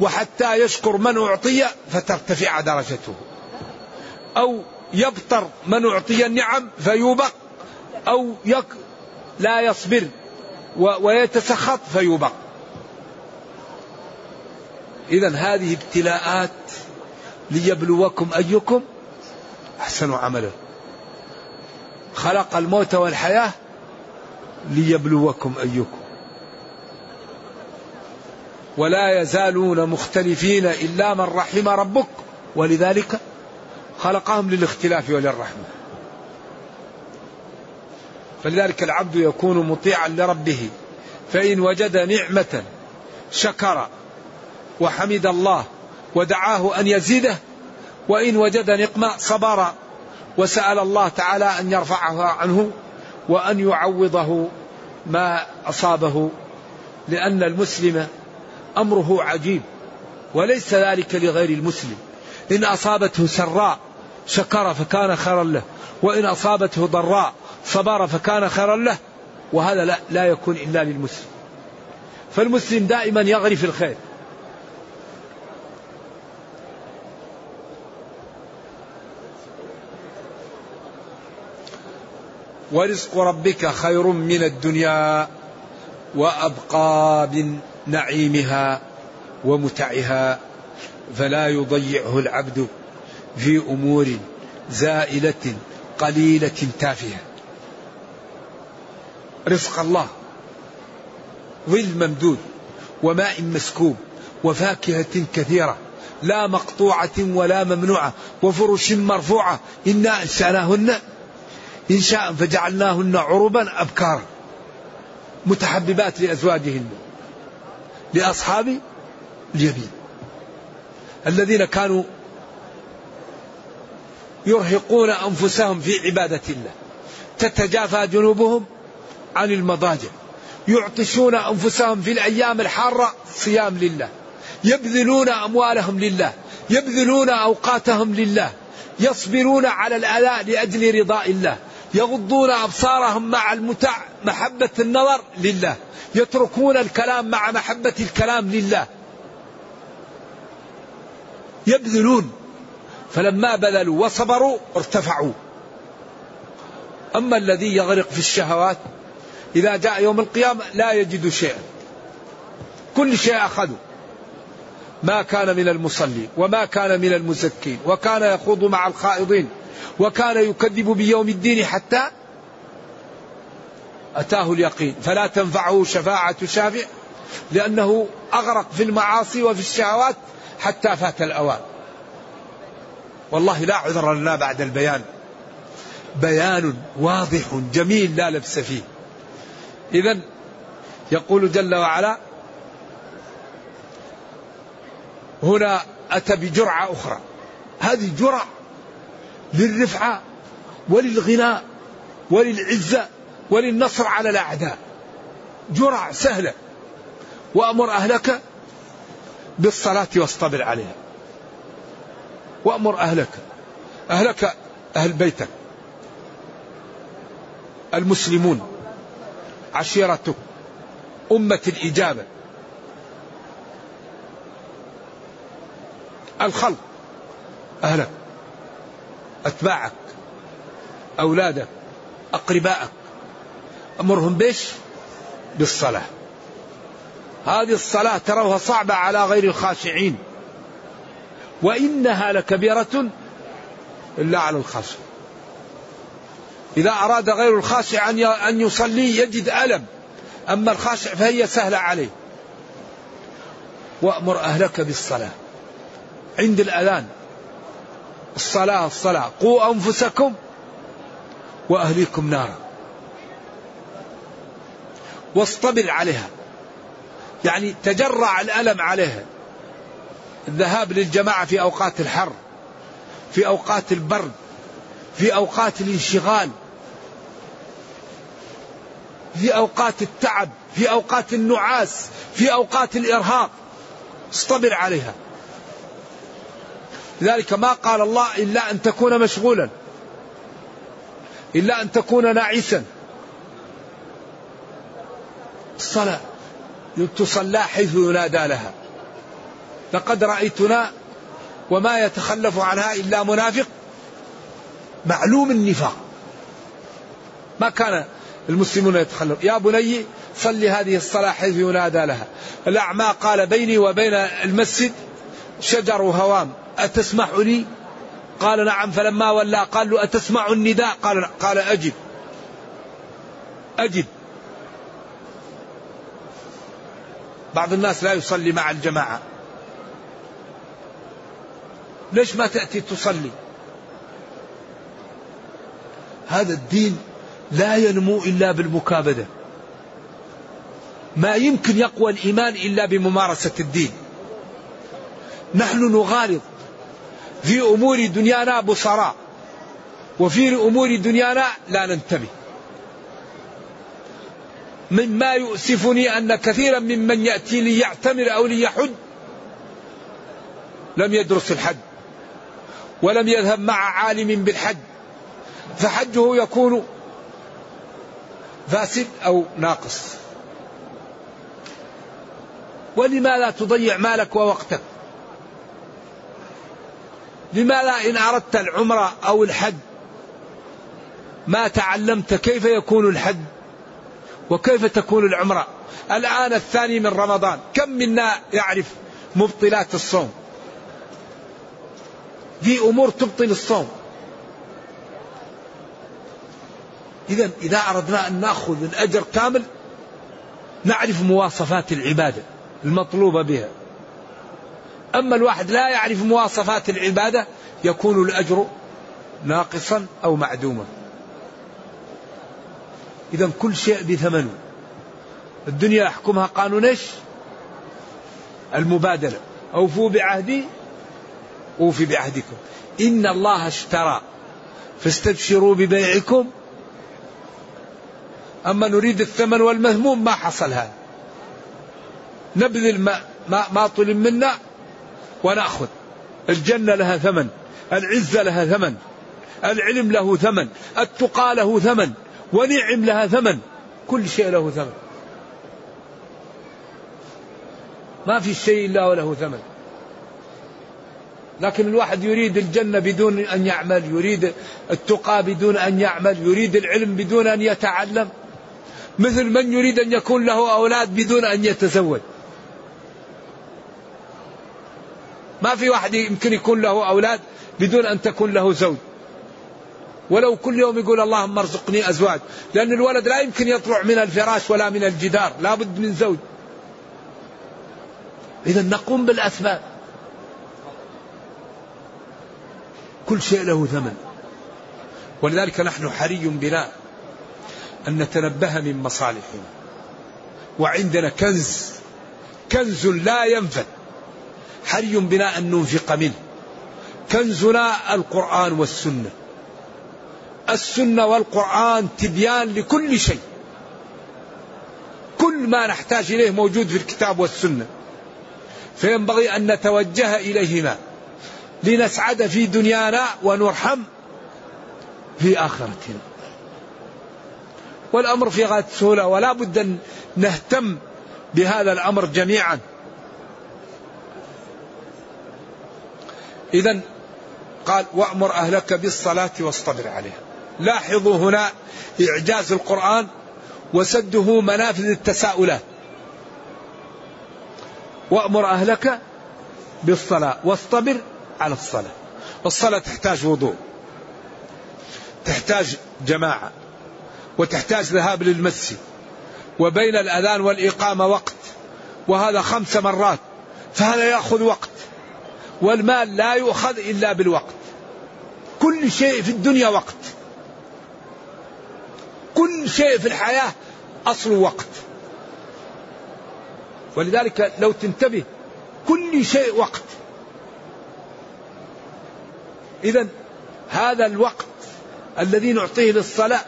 وحتى يشكر من أعطي فترتفع درجته. أو يبطر من أعطي النعم فيوبق. أو يك لا يصبر ويتسخط فيوبق إذا هذه ابتلاءات ليبلوكم أيكم أحسن عملا. خلق الموت والحياة ليبلوكم أيكم. ولا يزالون مختلفين إلا من رحم ربك. ولذلك خلقهم للاختلاف وللرحمة. فلذلك العبد يكون مطيعا لربه. فإن وجد نعمة شكر وحمد الله ودعاه أن يزيده وإن وجد نقمة صبر وسأل الله تعالى أن يرفعها عنه وأن يعوضه ما أصابه. لأن المسلم أمره عجيب وليس ذلك لغير المسلم. إن أصابته سراء شكر فكان خيرا له وإن أصابته ضراء صبر فكان خيرا له وهذا لا, لا يكون إلا للمسلم. فالمسلم دائما يغري في الخير. ورزق ربك خير من الدنيا وأبقى من نعيمها ومتعها فلا يضيعه العبد في أمور زائلة قليلة تافهة. رزق الله. ظل ممدود وماء مسكوب وفاكهة كثيرة. لا مقطوعة ولا ممنوعة وفرش مرفوعة. إنا أنشأناهن. إن شاء فجعلناهن عربا أبكارا. متحببات لأزواجهن. لأصحاب اليمين. الذين كانوا يرهقون أنفسهم في عبادة الله. تتجافى جنوبهم. عن المضاجع. يعطشون أنفسهم في الأيام الحارة صيام لله. يبذلون أموالهم لله. يبذلون أوقاتهم لله. يصبرون على الآلاء لأجل رضاء الله. يغضون أبصارهم مع المتع محبة النظر لله. يتركون الكلام مع محبة الكلام لله. يبذلون. فلما بذلوا وصبروا ارتفعوا. أما الذي يغرق في الشهوات إذا جاء يوم القيامة لا يجد شيئا. كل شيء أخذوا ما كان من المصلين وما كان من المزكين وكان يخوض مع الخائضين وكان يكذب بيوم الدين حتى أتاه اليقين. فلا تنفعه شفاعة شافع لأنه أغرق في المعاصي وفي الشهوات حتى فات الأوان. والله لا عذر لنا بعد البيان. بيان واضح جميل لا لبس فيه. إذا يقول جل وعلا هنا أتى بجرعة أخرى. هذه جرعة للرفعة وللغناء وللعزة وللنصر على الأعداء. جرع سهلة. وأمر أهلك بالصلاة واصطبر عليها. وأمر أهلك. أهلك أهل بيتك. المسلمون. عشيرتك أمة الإجابة. الخلق أهلك أتباعك أولادك أقربائك أمرهم بيش بالصلاة. هذه الصلاة تروها صعبة على غير الخاشعين وإنها لكبيرة إلا على الخاشع إذا أراد غير الخاشع أن يصلي يجد ألم. أما الخاشع فهي سهلة عليه. وأمر أهلك بالصلاة. عند الأذان. الصلاة الصلاة. قوا أنفسكم وأهليكم نارا. واصطبر عليها. يعني تجرع الألم عليها. الذهاب للجماعة في أوقات الحر في أوقات البرد في أوقات الانشغال. في أوقات التعب في أوقات النعاس في أوقات الإرهاق. اصطبر عليها. لذلك ما قال الله إلا أن تكون مشغولا إلا أن تكون ناعسا. الصلاة تصلى حيث ينادى لها. لقد رأيتنا وما يتخلف عنها إلا منافق. معلوم النفاق. ما كان المسلمون يتخلون. يا بني صل هذه الصلاة حيث ينادى لها. الأعمى قال بيني وبين المسجد شجر هوام أتسمح لي قال نعم. فلما ولى قال له أتسمع النداء؟ قال قال أجب. أجب. بعض الناس لا يصلي مع الجماعة. ليش ما تأتي تصلي؟ هذا الدين لا ينمو إلا بالمكابدة. ما يمكن يقوى الإيمان إلا بممارسة الدين. نحن نغالط في أمور دنيانا بصراء وفي أمور دنيانا لا ننتبه مما يؤسفني أن كثيرا ممن يأتي ليعتمر أو ليحج لم يدرس الحج ولم يذهب مع عالم بالحج فحجه يكون فاسد أو ناقص. ولما لا تضيع مالك ووقتك؟ لما لا إن أردت العمرة أو الحج؟ ما تعلمت كيف يكون الحج؟ وكيف تكون العمرة الآن الثاني من رمضان كم منا يعرف مبطلات الصوم؟ في أمور تبطل الصوم. إذا إذا أردنا أن نأخذ الأجر كامل نعرف مواصفات العبادة المطلوبة بها. أما الواحد لا يعرف مواصفات العبادة يكون الأجر ناقصا أو معدوما. إذا كل شيء بثمنه. الدنيا يحكمها قانون إيش؟ المبادلة. أوفوا بعهدي أوفي بعهدكم. إن الله اشترى. فاستبشروا ببيعكم أما نريد الثمن والمذموم ما حصل هذا. نبذل ما, ما, ما طلب منا ونأخذ. الجنة لها ثمن العزة لها ثمن العلم له ثمن التقى له ثمن ونعم لها ثمن. كل شيء له ثمن. ما في شيء إلا وله ثمن. لكن الواحد يريد الجنة بدون أن يعمل يريد التقى بدون أن يعمل يريد العلم بدون أن يتعلم. مثل من يريد أن يكون له أولاد بدون أن يتزوج. ما في واحد يمكن يكون له أولاد بدون أن تكون له زوج. ولو كل يوم يقول اللهم ارزقني أزواج. لأن الولد لا يمكن يطلع من الفراش ولا من الجدار. لا بد من زوج. إذا نقوم بالأسباب. كل شيء له ثمن. ولذلك نحن حري بنا. أن نتنبه من مصالحنا. وعندنا كنز كنز لا ينفد. حري بنا أن ننفق منه. كنزنا القرآن والسنة. السنة والقرآن تبيان لكل شيء. كل ما نحتاج إليه موجود في الكتاب والسنة. فينبغي أن نتوجه إليهما. لنسعد في دنيانا ونرحم في آخرتنا. والأمر في غاية السهولة ولا بد أن نهتم بهذا الأمر جميعا. إذا قال وأمر أهلك بالصلاة واصطبر عليها. لاحظوا هنا إعجاز القرآن وسده منافذ التساؤلات. وأمر أهلك بالصلاة واصطبر على الصلاة. الصلاة تحتاج وضوء تحتاج جماعة. وتحتاج ذهاب للمسجد وبين الأذان والإقامة وقت وهذا خمس مرات فهذا يأخذ وقت والمال لا يؤخذ إلا بالوقت. كل شيء في الدنيا وقت. كل شيء في الحياة أصل وقت. ولذلك لو تنتبه كل شيء وقت. إذا هذا الوقت الذي نعطيه للصلاة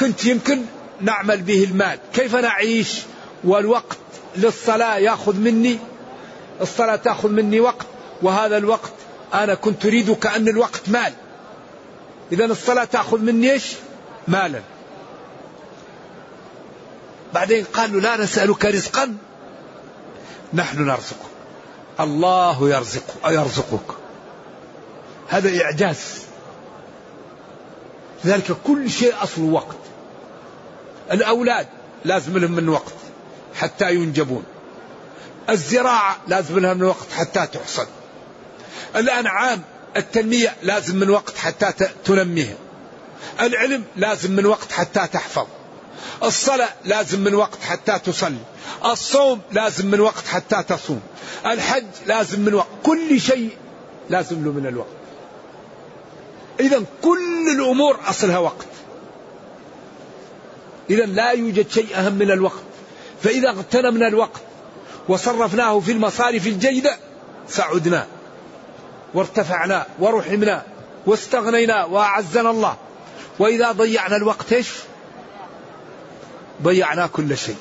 كنت يمكن نعمل به المال. كيف نعيش؟ والوقت للصلاة يأخذ مني. الصلاة تأخذ مني وقت وهذا الوقت أنا كنت أريد كأن الوقت مال. إذا الصلاة تأخذ مني إيش؟ مالا. بعدين قالوا لا نسألك رزقا. نحن نرزقك. الله يرزق يرزقك. هذا إعجاز. لذلك كل شيء أصله وقت. الأولاد لازم لهم من وقت حتى ينجبون. الزراعة لازم لها من وقت حتى تحصد الأنعام التنمية لازم من وقت حتى تنميها. العلم لازم من وقت حتى تحفظ. الصلاة لازم من وقت حتى تصلي. الصوم لازم من وقت حتى تصوم. الحج لازم من وقت. كل شيء لازم له من الوقت. إذا كل الأمور أصلها وقت. إذا لا يوجد شيء أهم من الوقت. فإذا اغتنمنا الوقت وصرفناه في المصارف الجيدة سعدنا وارتفعنا ورحمنا واستغنينا وأعزنا الله. وإذا ضيعنا الوقت إيش؟ ضيعنا كل شيء.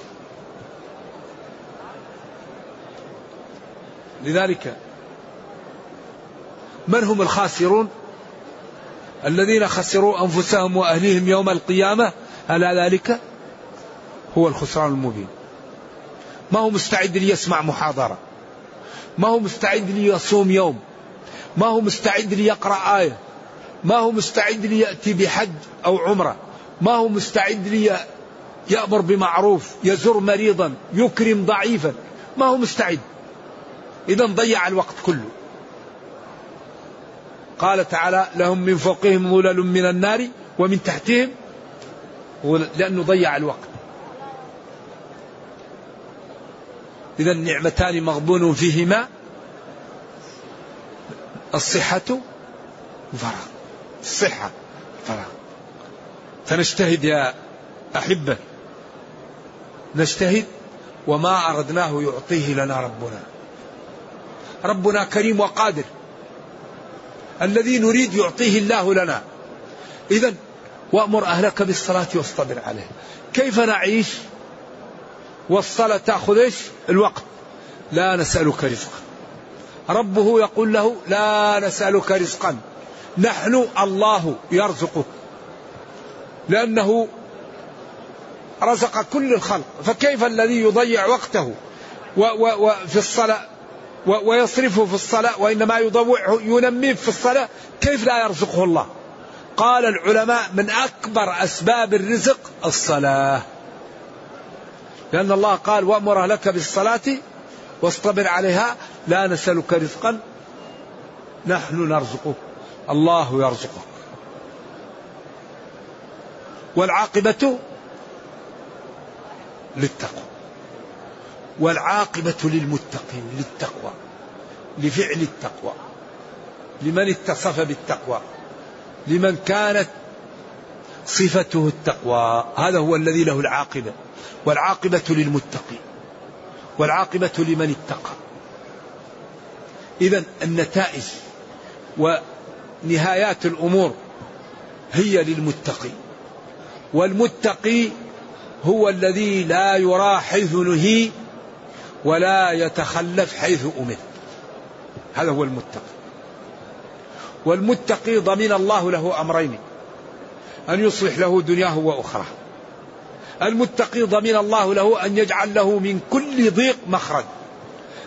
لذلك من هم الخاسرون؟ الذين خسروا أنفسهم وأهليهم يوم القيامة؟ ألا ذلك؟ هو الخسران المبين. ما هو مستعد ليسمع محاضرة؟ ما هو مستعد ليصوم يوم؟ ما هو مستعد ليقرأ آية؟ ما هو مستعد ليأتي بحج أو عمرة؟ ما هو مستعد ليأمر بمعروف يزر مريضا يكرم ضعيفا؟ ما هو مستعد؟ إذا ضيع الوقت كله. قال تعالى لهم من فوقهم ظلل من النار ومن تحتهم لأنه ضيع الوقت. إذا النعمتان مغبون فيهما. الصحة والفراغ الصحة والفراغ فنجتهد يا أحبة. نجتهد وما أردناه يعطيه لنا ربنا. ربنا كريم وقادر. الذي نريد يعطيه الله لنا. إذا وأمر أهلك بالصلاة واصطبر عليه كيف نعيش؟ والصلاة تأخذ إيش؟ الوقت. لا نسألك رزقا. ربه يقول له لا نسألك رزقا. نحن الله يرزقك. لأنه رزق كل الخلق. فكيف الذي يضيع وقته وفي الصلاة ويصرفه في الصلاة وإنما يضوعه ينميه في الصلاة؟ كيف لا يرزقه الله؟ قال العلماء من أكبر أسباب الرزق الصلاة. لأن الله قال وأمر لك بالصلاة واصطبر عليها لا نسألك رزقا نحن نرزقك الله يرزقك. والعاقبة للتقوى. والعاقبة للمتقين للتقوى لفعل التقوى لمن اتصف بالتقوى. لمن كانت صفته التقوى. هذا هو الذي له العاقبة. والعاقبة للمتقين والعاقبة لمن اتقى. إذا النتائج ونهايات الأمور هي للمتقي. والمتقي هو الذي لا يرى حيث نهي ولا يتخلف حيث أمر هذا هو المتقي. والمتقي ضمن الله له أمرين. أن يصلح له دنياه وأخراه. المتقي ضمن الله له أن يجعل له من كل ضيق مخرج.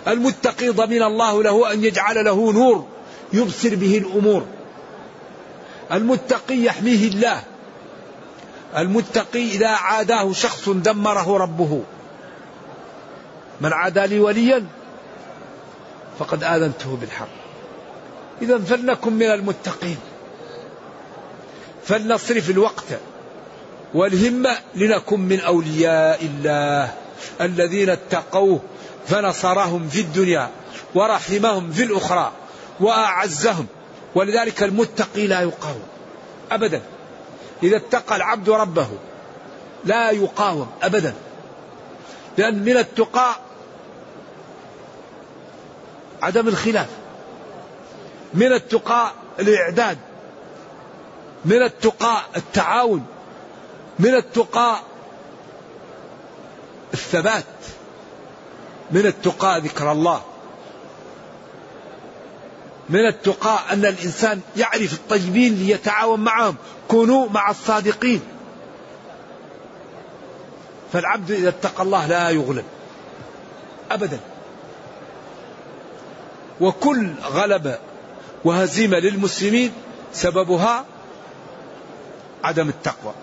المتقي ضمن الله له أن يجعل له نور يبصر به الأمور. المتقي يحميه الله. المتقي إذا عاداه شخص دمره ربه. من عادى لي وليا فقد آذنته بالحرب إذا فلنكن من المتقين. فلنصرف الوقت والهمة لنكن من أولياء الله الذين اتقوه فنصرهم في الدنيا ورحمهم في الأخرى وأعزهم. ولذلك المتقي لا يقاوم أبدا. إذا اتقى العبد ربه لا يقاوم أبدا. لأن من التقى عدم الخلاف. من التقى الإعداد من التقى التعاون من التقى الثبات من التقى ذكر الله من التقى أن الإنسان يعرف الطيبين ليتعاون معهم كونوا مع الصادقين. فالعبد إذا اتقى الله لا يغلب أبدا. وكل غلبة وهزيمة للمسلمين سببها عدم التقوى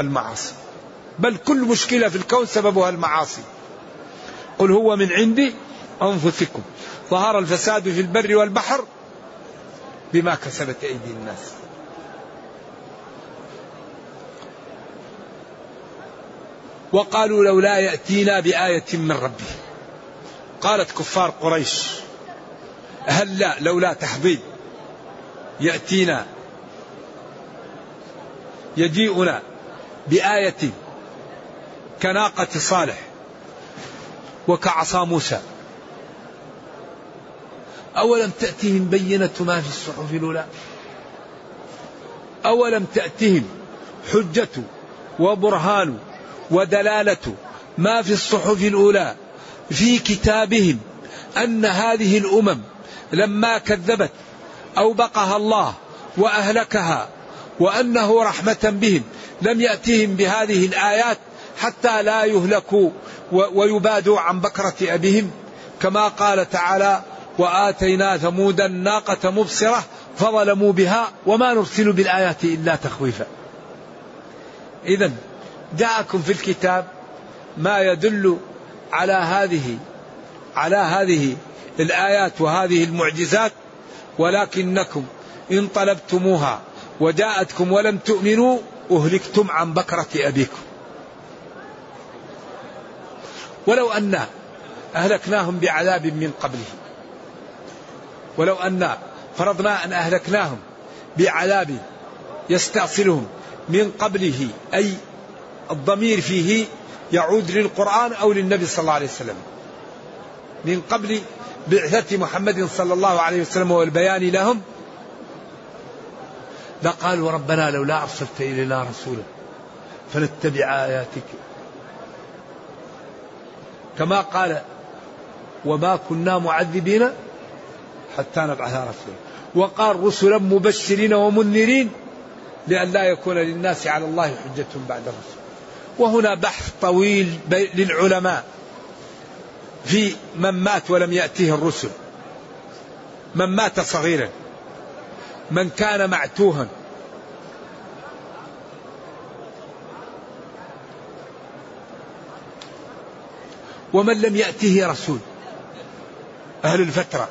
المعاصي. بل كل مشكلة في الكون سببها المعاصي. قل هو من عندي أنفسكم. ظهر الفساد في البر والبحر بما كسبت أيدي الناس. وقالوا لولا يأتينا بآية من ربه. قالت كفار قريش هل لا لولا تحضيض يأتينا يجيئنا بآية كناقة صالح وكعصا موسى. أولم تأتهم بينة ما في الصحف الأولى؟ أولم تأتهم حجة وبرهان ودلالة ما في الصحف الأولى في كتابهم أن هذه الأمم لما كذبت أوبقها الله وأهلكها وأنه رحمة بهم. لم يأتهم بهذه الآيات حتى لا يهلكوا ويبادوا عن بكرة أبيهم. كما قال تعالى وآتينا ثمود الناقة مبصرة فظلموا بها وما نرسل بالآيات إلا تخويفا. إذا جاءكم في الكتاب ما يدل على هذه على هذه الآيات وهذه المعجزات ولكنكم إن طلبتموها وجاءتكم ولم تؤمنوا أهلكتم عن بكرة أبيكم. ولو أن أهلكناهم بعذاب من قبله. ولو أن فرضنا أن أهلكناهم بعذاب يستأصلهم من قبله أي الضمير فيه يعود للقرآن أو للنبي صلى الله عليه وسلم. من قبل بعثة محمد صلى الله عليه وسلم والبيان لهم لقالوا ربنا لولا أرسلت إلينا رسولا فنتبع آياتك. كما قال وما كنا معذبين حتى نبعث رسولا. وقال رسلا مبشرين ومنذرين لئلا يكون للناس على الله حجة بعد الرسول. وهنا بحث طويل للعلماء. في من مات ولم يأتيه الرسل. من مات صغيرا. من كان معتوها. ومن لم يأته رسول. أهل الفترة.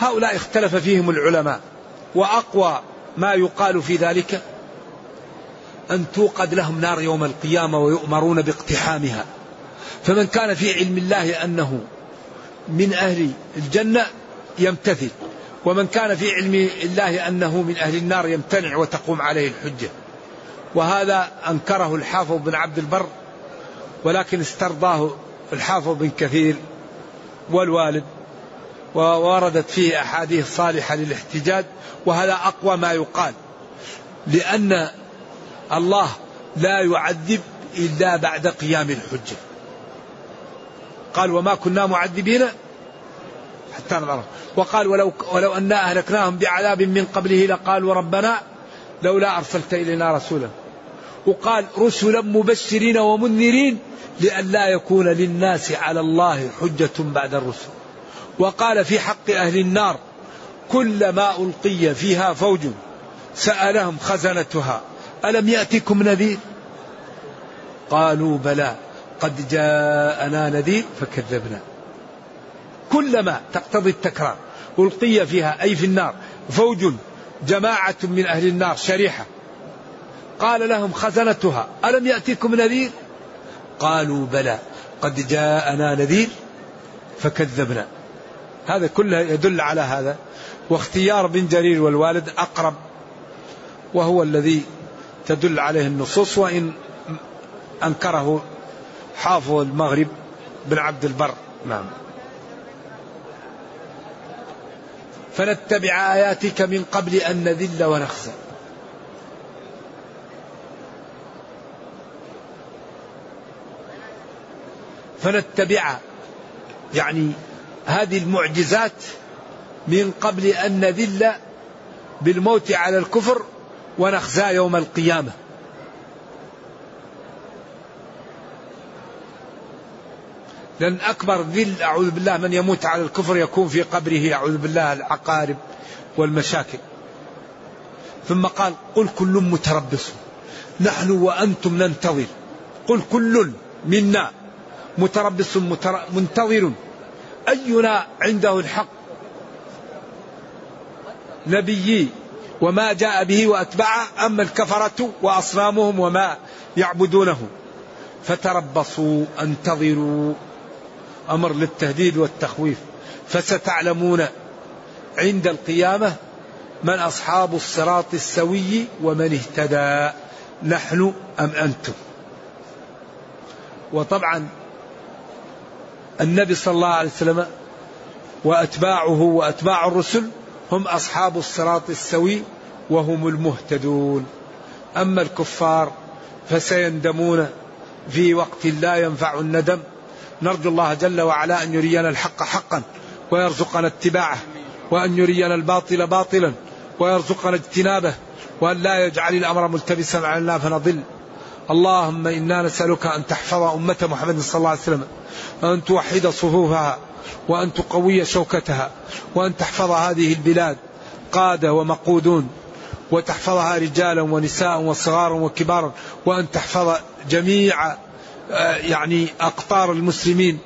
هؤلاء اختلف فيهم العلماء. وأقوى ما يقال في ذلك أن توقد لهم نار يوم القيامة ويؤمرون باقتحامها. فمن كان في علم الله أنه من أهل الجنة يمتثل ومن كان في علم الله أنه من أهل النار يمتنع وتقوم عليه الحجة. وهذا أنكره الحافظ بن عبد البر ولكن استرضاه الحافظ بن كثير والوالد ووردت فيه أحاديث صالحة للاحتجاج وهذا أقوى ما يقال. لأن الله لا يعذب إلا بعد قيام الحجة. قال وما كنا معذبين حتى نظر. وقال ولو, ولو أنا أهلكناهم بعذاب من قبله لقالوا ربنا لولا أرسلت إلينا رسولا. وقال رسلا مبشرين ومنذرين لئلا يكون للناس على الله حجة بعد الرسل. وقال في حق أهل النار كلما ألقي فيها فوج سألهم خزنتها. ألم يأتكم نذير؟ قالوا بلى قد جاءنا نذير فكذبنا. كلما تقتضي التكرار ألقي فيها أي في النار فوج جماعة من أهل النار شريحة. قال لهم خزنتها ألم يأتكم نذير؟ قالوا بلى قد جاءنا نذير فكذبنا. هذا كله يدل على هذا. واختيار بن جرير والوالد أقرب وهو الذي تدل عليه النصوص وإن أنكره حافظ المغرب بن عبد البر. نعم. فنتبع آياتك من قبل أن نذل ونخزى. فنتبع يعني هذه المعجزات من قبل أن نذل بالموت على الكفر ونخزى يوم القيامة. لأن أكبر ذل أعوذ بالله من يموت على الكفر يكون في قبره أعوذ بالله العقارب والمشاكل. ثم قال قل كل متربص. نحن وأنتم ننتظر. قل كل منا متربص منتظر. أينا عنده الحق؟ نبيي وما جاء به وأتبعه أما الكفرة وأصنامهم وما يعبدونه. فتربصوا انتظروا أمر للتهديد والتخويف. فستعلمون عند القيامة من أصحاب الصراط السوي ومن اهتدى. نحن أم أنتم؟ وطبعا النبي صلى الله عليه وسلم وأتباعه وأتباع الرسل هم أصحاب الصراط السوي وهم المهتدون. أما الكفار فسيندمون في وقت لا ينفع الندم. نرجو الله جل وعلا أن يرينا الحق حقا ويرزقنا اتباعه وأن يرينا الباطل باطلا ويرزقنا اجتنابه وأن لا يجعل الأمر ملتبسا علينا فنضل. اللهم إنا نسألك أن تحفظ أمة محمد صلى الله عليه وسلم وأن توحد صفوفها وأن تقوي شوكتها وأن تحفظ هذه البلاد قادة ومقودون وتحفظها رجالا ونساء وصغارا وكبارا وأن تحفظ جميع آه، يعني أقطار المسلمين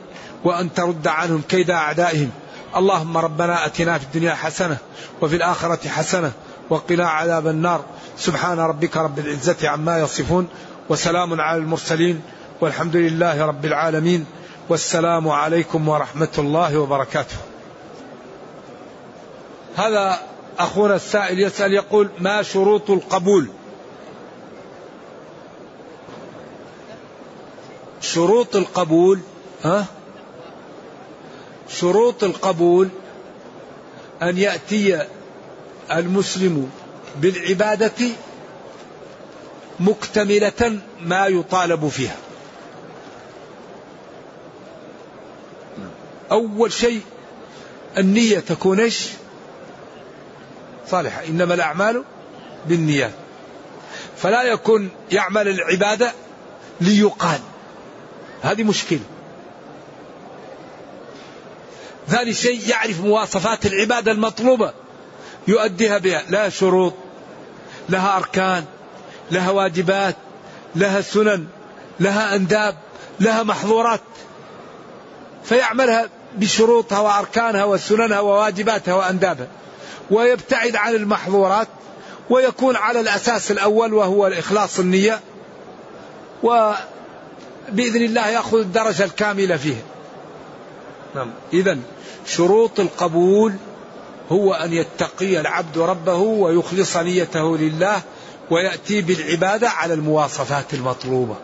وأن ترد عنهم كيد أعدائهم. اللهم ربنا أتنا في الدنيا حسنة وفي الآخرة حسنة وقنا عذاب النار. سبحان ربك رب العزة عما يصفون وسلام على المرسلين والحمد لله رب العالمين. والسلام عليكم ورحمة الله وبركاته. هذا أخونا السائل يسأل يقول ما شروط القبول؟ شروط القبول ها؟ شروط القبول أن يأتي المسلم بالعبادة مكتملة ما يطالب فيها. أول شيء النية تكون إيش؟ صالحة. إنما الأعمال بالنيات. فلا يكون يعمل العبادة ليقال. هذه مشكلة. ثاني شيء يعرف مواصفات العبادة المطلوبة. يؤديها بها. لها شروط لها أركان لها واجبات لها سنن لها أنداب لها محظورات. فيعملها بشروطها وأركانها وسننها وواجباتها وأندابها ويبتعد عن المحظورات ويكون على الأساس الأول وهو الإخلاص النية وبإذن الله يأخذ الدرجة الكاملة فيه نعم. إذا شروط القبول هو أن يتقي العبد ربه ويخلص نيته لله ويأتي بالعبادة على المواصفات المطلوبة.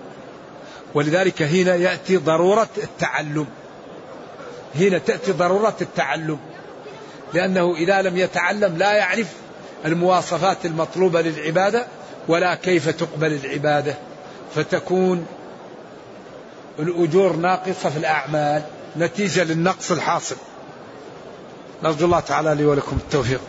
ولذلك هنا يأتي ضرورة التعلم. هنا تأتي ضرورة التعلم. لأنه إذا لم يتعلم لا يعرف المواصفات المطلوبة للعبادة ولا كيف تقبل العبادة. فتكون الأجور ناقصة في الأعمال نتيجة للنقص الحاصل. نرجو الله تعالى لي ولكم التوفيق.